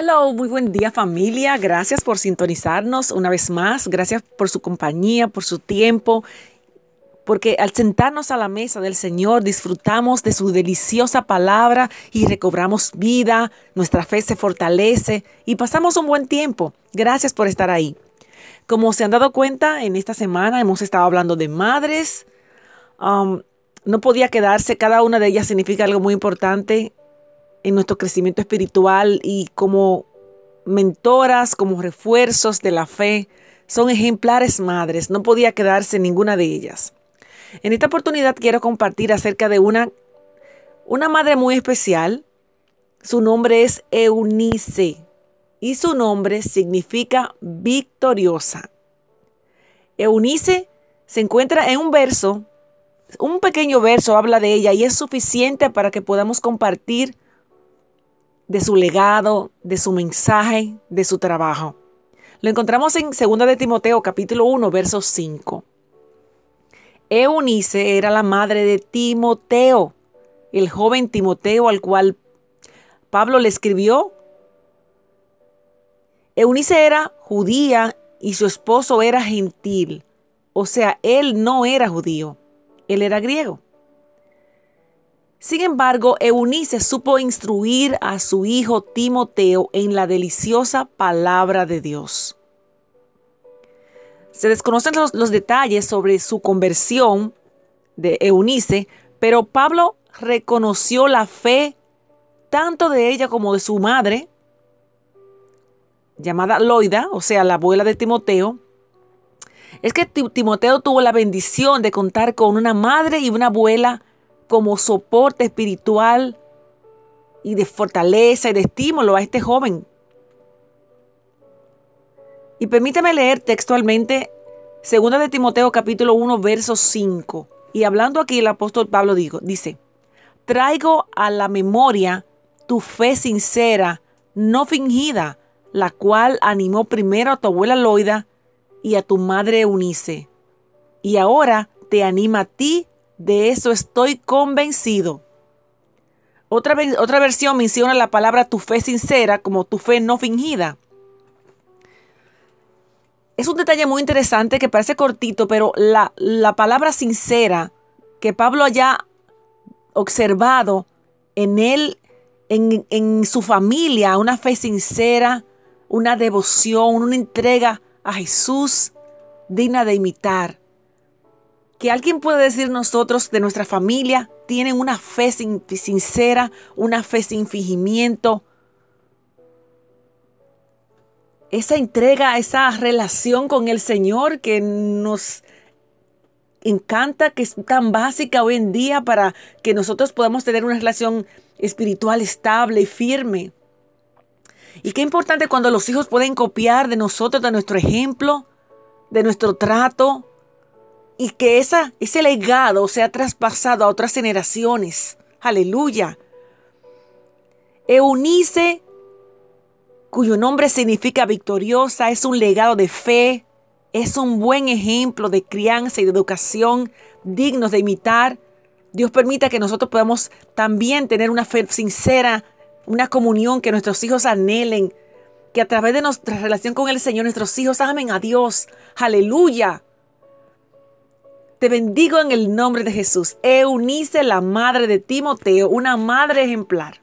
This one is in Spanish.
Hello, muy buen día familia. Gracias por sintonizarnos una vez más. Gracias por su compañía, por su tiempo. Porque al sentarnos a la mesa del Señor disfrutamos de su deliciosa palabra y recobramos vida, nuestra fe se fortalece y pasamos un buen tiempo. Gracias por estar ahí. Como se han dado cuenta, en esta semana hemos estado hablando de madres. Um, no podía quedarse, cada una de ellas significa algo muy importante en nuestro crecimiento espiritual y como mentoras, como refuerzos de la fe, son ejemplares madres, no podía quedarse ninguna de ellas. En esta oportunidad quiero compartir acerca de una, una madre muy especial. Su nombre es Eunice y su nombre significa victoriosa. Eunice se encuentra en un verso, un pequeño verso habla de ella y es suficiente para que podamos compartir de su legado, de su mensaje, de su trabajo. Lo encontramos en 2 de Timoteo capítulo 1, verso 5. Eunice era la madre de Timoteo, el joven Timoteo al cual Pablo le escribió. Eunice era judía y su esposo era gentil, o sea, él no era judío, él era griego. Sin embargo, Eunice supo instruir a su hijo Timoteo en la deliciosa palabra de Dios. Se desconocen los, detalles sobre su conversión de Eunice, pero Pablo reconoció la fe tanto de ella como de su madre, llamada Loida, o sea, la abuela de Timoteo. Es que Timoteo tuvo la bendición de contar con una madre y una abuela como soporte espiritual y de fortaleza y de estímulo a este joven. Y permíteme leer textualmente 2 de Timoteo capítulo 1 verso 5. Y hablando aquí el apóstol Pablo dijo, dice, traigo a la memoria tu fe sincera, no fingida, la cual animó primero a tu abuela Loida y a tu madre Eunice. Y ahora te anima a ti de eso estoy convencido. Otra, otra versión menciona la palabra tu fe sincera como tu fe no fingida. Es un detalle muy interesante que parece cortito, pero la, la palabra sincera que Pablo haya observado en él, en, en su familia, una fe sincera, una devoción, una entrega a Jesús digna de imitar que alguien puede decir nosotros de nuestra familia tienen una fe sincera, una fe sin fingimiento. Esa entrega, esa relación con el Señor que nos encanta, que es tan básica hoy en día para que nosotros podamos tener una relación espiritual estable y firme. Y qué importante cuando los hijos pueden copiar de nosotros, de nuestro ejemplo, de nuestro trato, y que esa, ese legado sea traspasado a otras generaciones. Aleluya. Eunice, cuyo nombre significa victoriosa, es un legado de fe, es un buen ejemplo de crianza y de educación dignos de imitar. Dios permita que nosotros podamos también tener una fe sincera, una comunión que nuestros hijos anhelen, que a través de nuestra relación con el Señor nuestros hijos amen a Dios. Aleluya. Te bendigo en el nombre de Jesús. Eunice, la madre de Timoteo, una madre ejemplar.